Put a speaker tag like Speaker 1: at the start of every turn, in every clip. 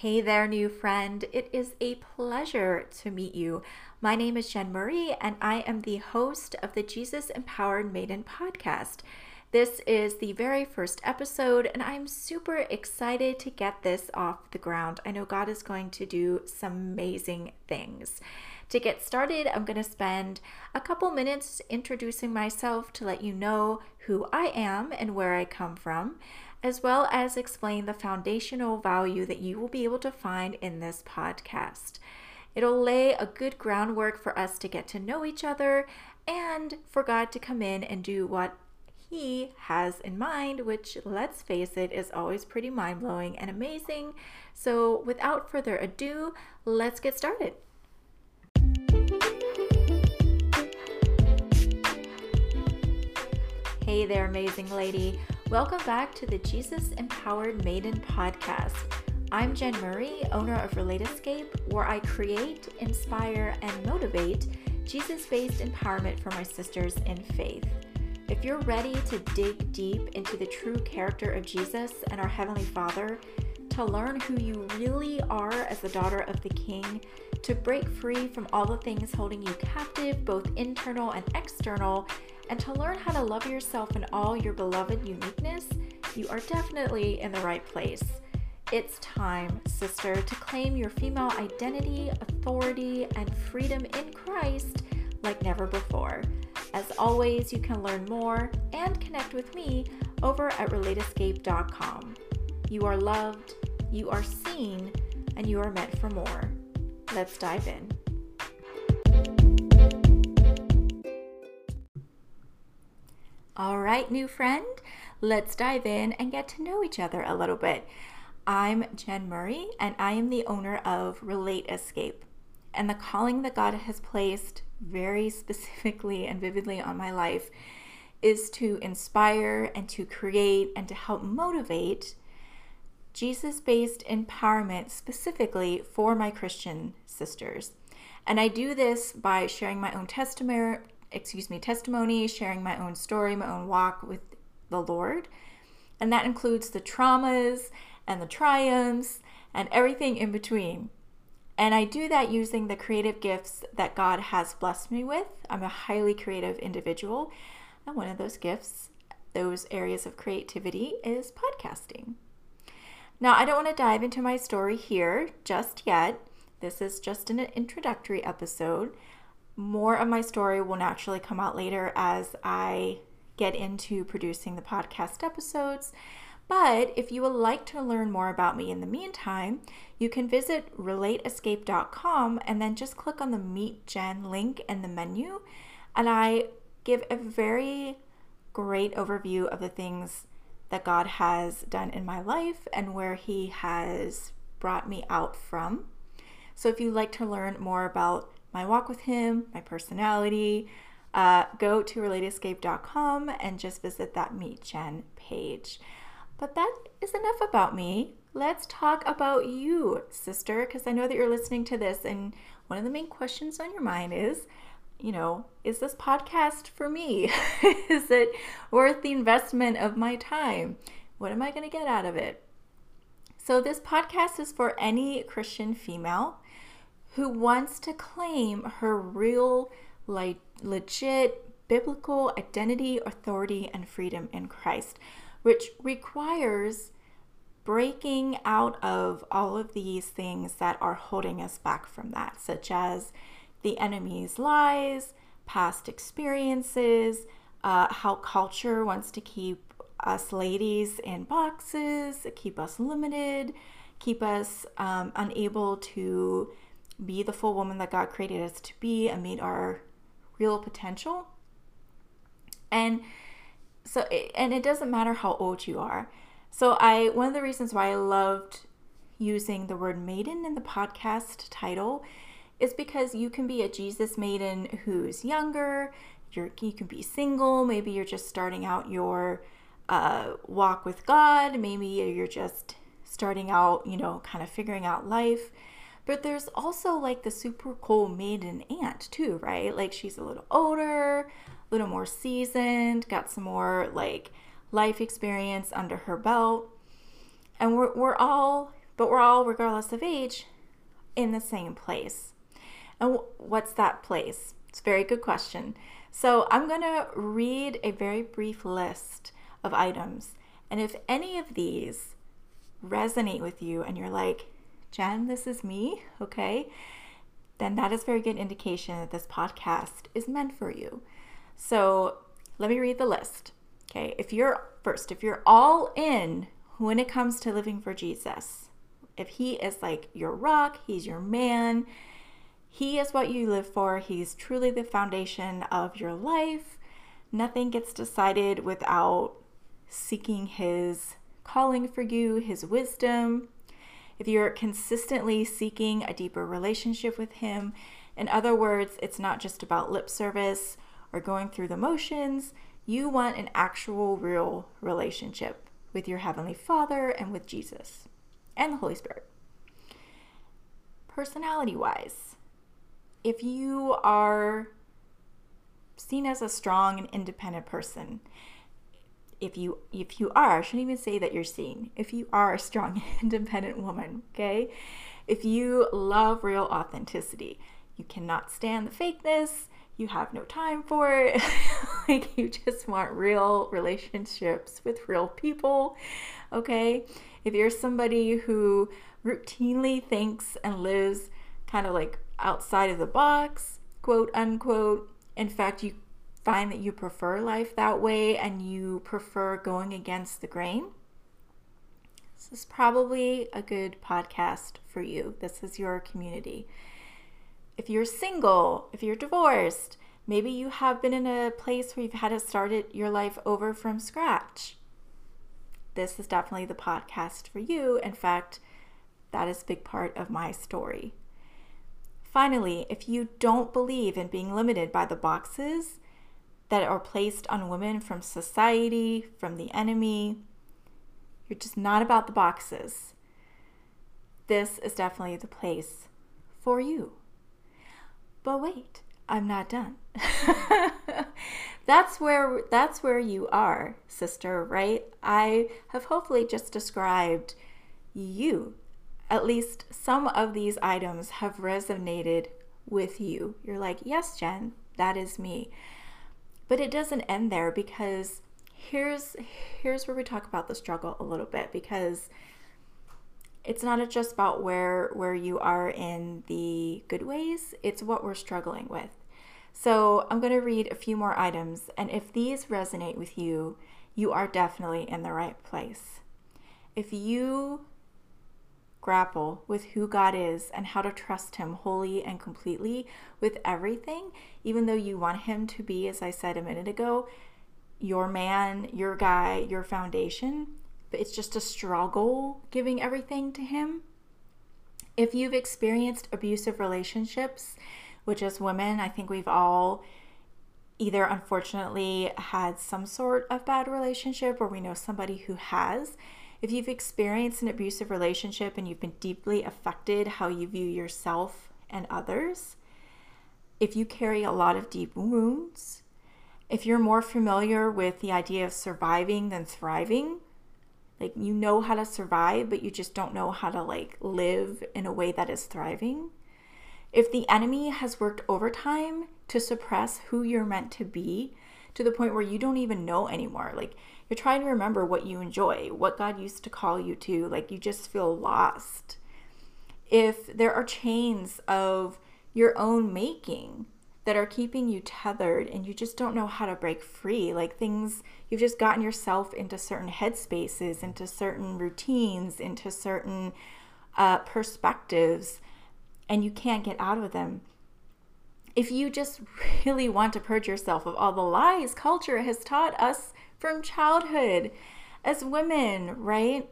Speaker 1: Hey there, new friend. It is a pleasure to meet you. My name is Jen Murray, and I am the host of the Jesus Empowered Maiden podcast. This is the very first episode, and I'm super excited to get this off the ground. I know God is going to do some amazing things. To get started, I'm going to spend a couple minutes introducing myself to let you know who I am and where I come from as well as explain the foundational value that you will be able to find in this podcast. It'll lay a good groundwork for us to get to know each other and for God to come in and do what He has in mind, which, let's face it, is always pretty mind blowing and amazing. So, without further ado, let's get started. Hey there, amazing lady. Welcome back to the Jesus Empowered Maiden podcast. I'm Jen Murray, owner of Relate Escape, where I create, inspire, and motivate Jesus based empowerment for my sisters in faith. If you're ready to dig deep into the true character of Jesus and our Heavenly Father, to learn who you really are as the daughter of the King, to break free from all the things holding you captive, both internal and external, and to learn how to love yourself in all your beloved uniqueness, you are definitely in the right place. It's time, sister, to claim your female identity, authority, and freedom in Christ like never before. As always, you can learn more and connect with me over at relateescape.com. You are loved, you are seen, and you are meant for more. Let's dive in. All right, new friend, let's dive in and get to know each other a little bit. I'm Jen Murray, and I am the owner of Relate Escape. And the calling that God has placed very specifically and vividly on my life is to inspire and to create and to help motivate Jesus based empowerment specifically for my Christian sisters. And I do this by sharing my own testimony, excuse me, testimony, sharing my own story, my own walk with the Lord. And that includes the traumas and the triumphs and everything in between. And I do that using the creative gifts that God has blessed me with. I'm a highly creative individual. And one of those gifts, those areas of creativity, is podcasting. Now, I don't want to dive into my story here just yet. This is just an introductory episode more of my story will naturally come out later as I get into producing the podcast episodes. But if you would like to learn more about me in the meantime, you can visit relateescape.com and then just click on the Meet Jen link in the menu. And I give a very great overview of the things that God has done in my life and where He has brought me out from. So if you'd like to learn more about my walk with him, my personality, uh, go to relateescape.com and just visit that Meet Jen page. But that is enough about me. Let's talk about you, sister, because I know that you're listening to this, and one of the main questions on your mind is, you know, is this podcast for me? is it worth the investment of my time? What am I going to get out of it? So, this podcast is for any Christian female who wants to claim her real, like, legit biblical identity, authority, and freedom in Christ, which requires breaking out of all of these things that are holding us back from that, such as the enemy's lies, past experiences, uh, how culture wants to keep us ladies in boxes, keep us limited, keep us um, unable to be the full woman that God created us to be and meet our real potential. And so and it doesn't matter how old you are. So I one of the reasons why I loved using the word maiden in the podcast title is because you can be a Jesus maiden who's younger, you're, you can be single, maybe you're just starting out your uh, walk with God, maybe you're just starting out, you know, kind of figuring out life. But there's also like the super cool maiden aunt too, right? Like she's a little older, a little more seasoned, got some more like life experience under her belt. And we're, we're all but we're all, regardless of age, in the same place. And what's that place? It's a very good question. So I'm going to read a very brief list of items. And if any of these resonate with you and you're like, Jen, this is me, okay, then that is very good indication that this podcast is meant for you. So let me read the list. Okay, if you're first, if you're all in when it comes to living for Jesus, if He is like your rock, He's your man, He is what you live for, He's truly the foundation of your life. Nothing gets decided without seeking His calling for you, His wisdom. If you're consistently seeking a deeper relationship with Him, in other words, it's not just about lip service or going through the motions. You want an actual, real relationship with your Heavenly Father and with Jesus and the Holy Spirit. Personality wise, if you are seen as a strong and independent person, if you if you are, I shouldn't even say that you're seen. If you are a strong independent woman, okay? If you love real authenticity, you cannot stand the fakeness, you have no time for it. like you just want real relationships with real people, okay? If you're somebody who routinely thinks and lives kind of like outside of the box, quote unquote, in fact, you find that you prefer life that way and you prefer going against the grain, this is probably a good podcast for you. This is your community. If you're single, if you're divorced, maybe you have been in a place where you've had to start it, your life over from scratch. This is definitely the podcast for you. In fact, that is a big part of my story. Finally, if you don't believe in being limited by the boxes that are placed on women from society, from the enemy, you're just not about the boxes. This is definitely the place for you. But wait, I'm not done. that's where that's where you are, sister, right? I have hopefully just described you. At least some of these items have resonated with you. You're like, "Yes, Jen, that is me." But it doesn't end there because here's here's where we talk about the struggle a little bit because it's not just about where where you are in the good ways, it's what we're struggling with. So, I'm going to read a few more items and if these resonate with you, you are definitely in the right place. If you grapple with who God is and how to trust Him wholly and completely with everything, even though you want Him to be, as I said a minute ago, your man, your guy, your foundation, but it's just a struggle giving everything to Him. If you've experienced abusive relationships, which as women, I think we've all either unfortunately had some sort of bad relationship or we know somebody who has. If you've experienced an abusive relationship and you've been deeply affected how you view yourself and others, if you carry a lot of deep wounds, if you're more familiar with the idea of surviving than thriving, like you know how to survive, but you just don't know how to like live in a way that is thriving. If the enemy has worked overtime to suppress who you're meant to be to the point where you don't even know anymore, like you're trying to remember what you enjoy, what God used to call you to, like you just feel lost. If there are chains of your own making that are keeping you tethered and you just don't know how to break free. Like things, you've just gotten yourself into certain headspaces, into certain routines, into certain uh, perspectives, and you can't get out of them. If you just really want to purge yourself of all the lies culture has taught us from childhood as women, right?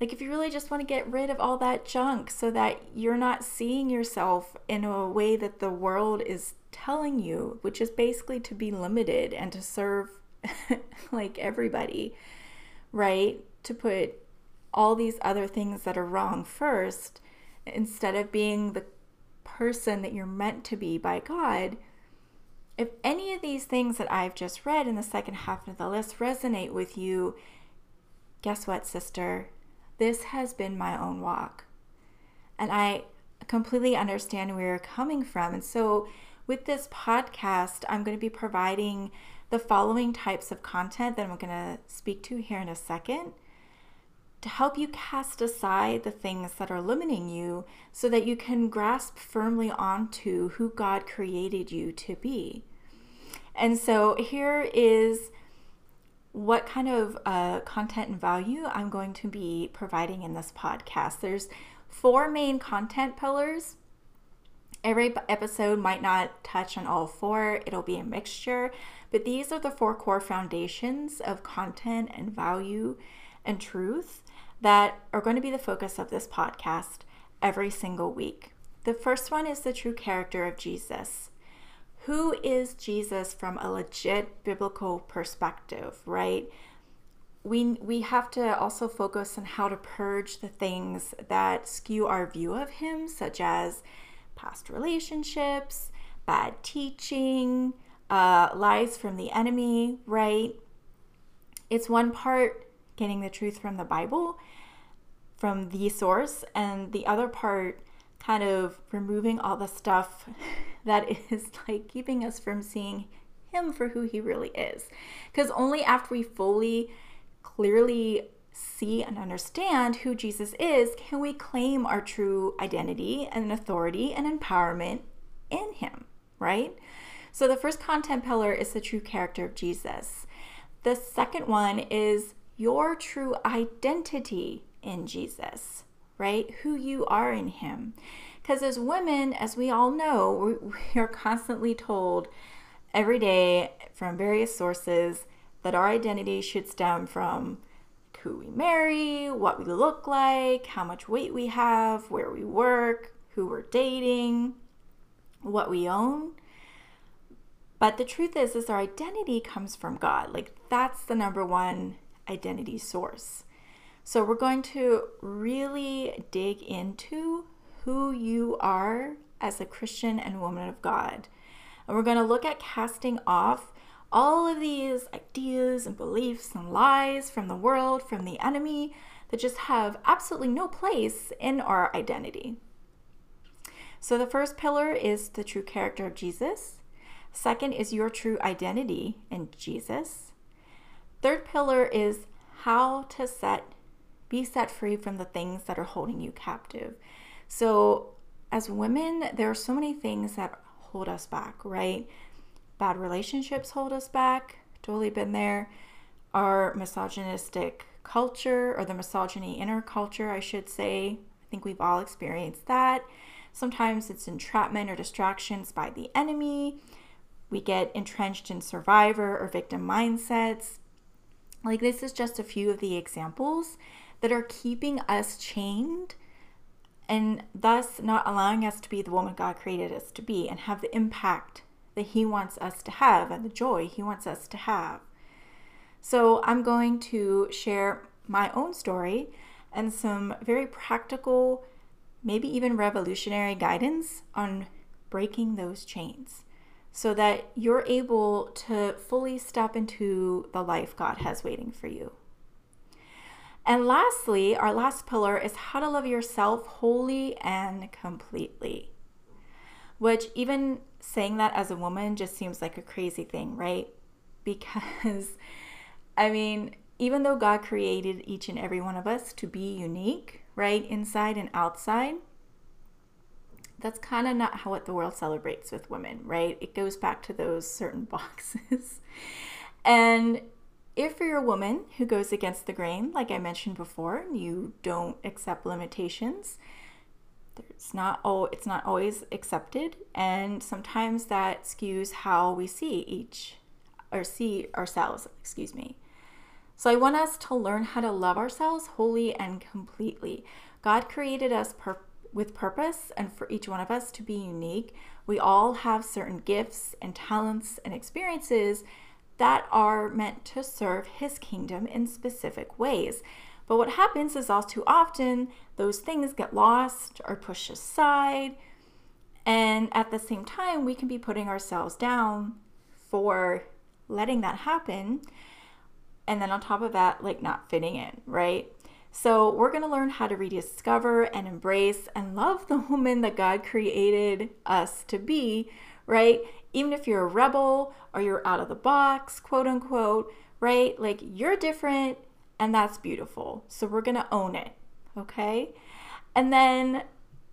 Speaker 1: Like, if you really just want to get rid of all that junk so that you're not seeing yourself in a way that the world is telling you, which is basically to be limited and to serve like everybody, right? To put all these other things that are wrong first instead of being the person that you're meant to be by God. If any of these things that I've just read in the second half of the list resonate with you, guess what, sister? this has been my own walk. And I completely understand where you're coming from. And so, with this podcast, I'm going to be providing the following types of content that I'm going to speak to here in a second to help you cast aside the things that are limiting you so that you can grasp firmly onto who God created you to be. And so here is what kind of uh, content and value I'm going to be providing in this podcast. There's four main content pillars. Every episode might not touch on all four, it'll be a mixture, but these are the four core foundations of content and value and truth that are going to be the focus of this podcast every single week. The first one is the true character of Jesus. Who is Jesus from a legit biblical perspective, right? We, we have to also focus on how to purge the things that skew our view of him, such as past relationships, bad teaching, uh, lies from the enemy, right? It's one part getting the truth from the Bible, from the source, and the other part kind of removing all the stuff that is like keeping us from seeing him for who he really is. Because only after we fully, clearly see and understand who Jesus is can we claim our true identity and authority and empowerment in him, right? So the first content pillar is the true character of Jesus. The second one is your true identity in Jesus, right? Who you are in Him. Because as women, as we all know, we are constantly told every day from various sources that our identity should stem from who we marry, what we look like, how much weight we have, where we work, who we're dating, what we own. But the truth is is our identity comes from God. Like that's the number one identity source. So we're going to really dig into who you are as a Christian and woman of God. And we're going to look at casting off all of these ideas and beliefs and lies from the world, from the enemy, that just have absolutely no place in our identity. So the first pillar is the true character of Jesus. Second is your true identity in Jesus. Third pillar is how to set be set free from the things that are holding you captive. So as women, there are so many things that hold us back, right? Bad relationships hold us back. Totally been there. Our misogynistic culture or the misogyny in our culture, I should say. I think we've all experienced that. Sometimes it's entrapment or distractions by the enemy. We get entrenched in survivor or victim mindsets. Like, this is just a few of the examples that are keeping us chained and thus not allowing us to be the woman God created us to be and have the impact that He wants us to have and the joy He wants us to have. So, I'm going to share my own story and some very practical, maybe even revolutionary guidance on breaking those chains so that you're able to fully step into the life God has waiting for you. And lastly, our last pillar is how to love yourself wholly and completely. Which, even saying that as a woman, just seems like a crazy thing, right? Because, I mean, even though God created each and every one of us to be unique, right, inside and outside, that's kind of not how what the world celebrates with women, right? It goes back to those certain boxes. and if you're a woman who goes against the grain, like I mentioned before, you don't accept limitations, it's not oh it's not always accepted and sometimes that skews how we see each or see ourselves, excuse me. So I want us to learn how to love ourselves wholly and completely. God created us per- with purpose and for each one of us to be unique. We all have certain gifts and talents and experiences that are meant to serve His kingdom in specific ways. But what happens is all too often those things get lost or pushed aside. And at the same time, we can be putting ourselves down for letting that happen. And then on top of that, like not fitting in, right? So, we're going to learn how to rediscover and embrace and love the woman that God created us to be, right? Even if you're a rebel or you're out of the box, quote unquote, right? Like you're different and that's beautiful. So, we're going to own it, okay? And then,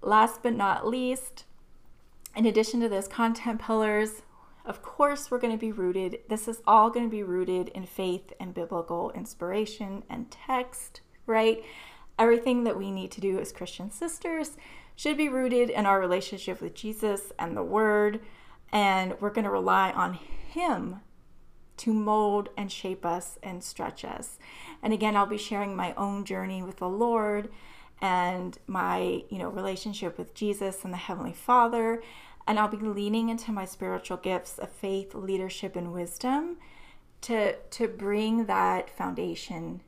Speaker 1: last but not least, in addition to those content pillars, of course, we're going to be rooted. This is all going to be rooted in faith and biblical inspiration and text right? Everything that we need to do as Christian sisters should be rooted in our relationship with Jesus and the Word, and we're going to rely on Him to mold and shape us and stretch us. And again, I'll be sharing my own journey with the Lord and my, you know, relationship with Jesus and the heavenly Father, and I'll be leaning into my spiritual gifts of faith, leadership and wisdom to to bring that foundation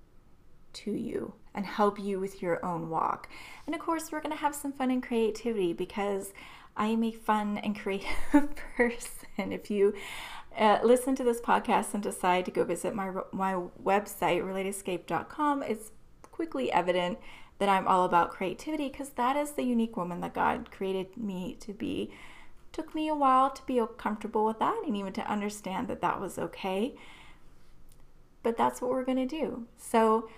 Speaker 1: to you and help you with your own walk. And of course, we're going to have some fun and creativity because I am a fun and creative person. If you uh, listen to this podcast and decide to go visit my my website relateescape.com, it's quickly evident that I'm all about creativity because that is the unique woman that God created me to be. Took me a while to be comfortable with that and even to understand that that was okay. But that's what we're going to do. So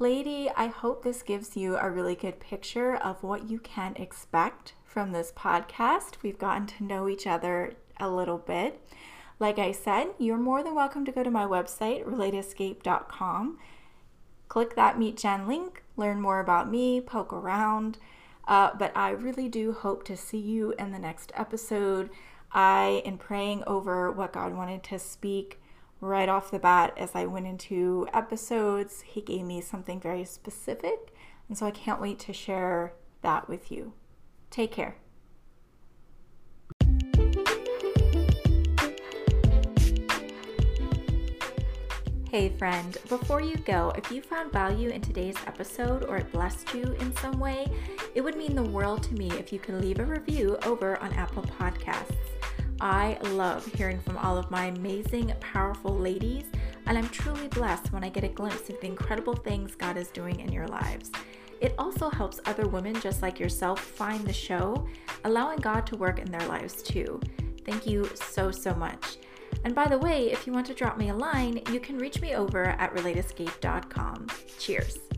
Speaker 1: Lady, I hope this gives you a really good picture of what you can expect from this podcast. We've gotten to know each other a little bit. Like I said, you're more than welcome to go to my website, relateescape.com. Click that Meet Jen link, learn more about me, poke around. Uh, but I really do hope to see you in the next episode. I am praying over what God wanted to speak right off the bat as I went into episodes. He gave me something very specific, and so I can't wait to share that with you. Take care. Hey, friend, before you go, if you found value in today's episode or it blessed you in some way, it would mean the world to me if you could leave a review over on Apple Podcasts. I love hearing from all of my amazing, powerful ladies, and I'm truly blessed when I get a glimpse of the incredible things God is doing in your lives. It also helps other women just like yourself find the show, allowing God to work in their lives too. Thank you so, so much. And by the way, if you want to drop me a line, you can reach me over at relateescape.com. Cheers.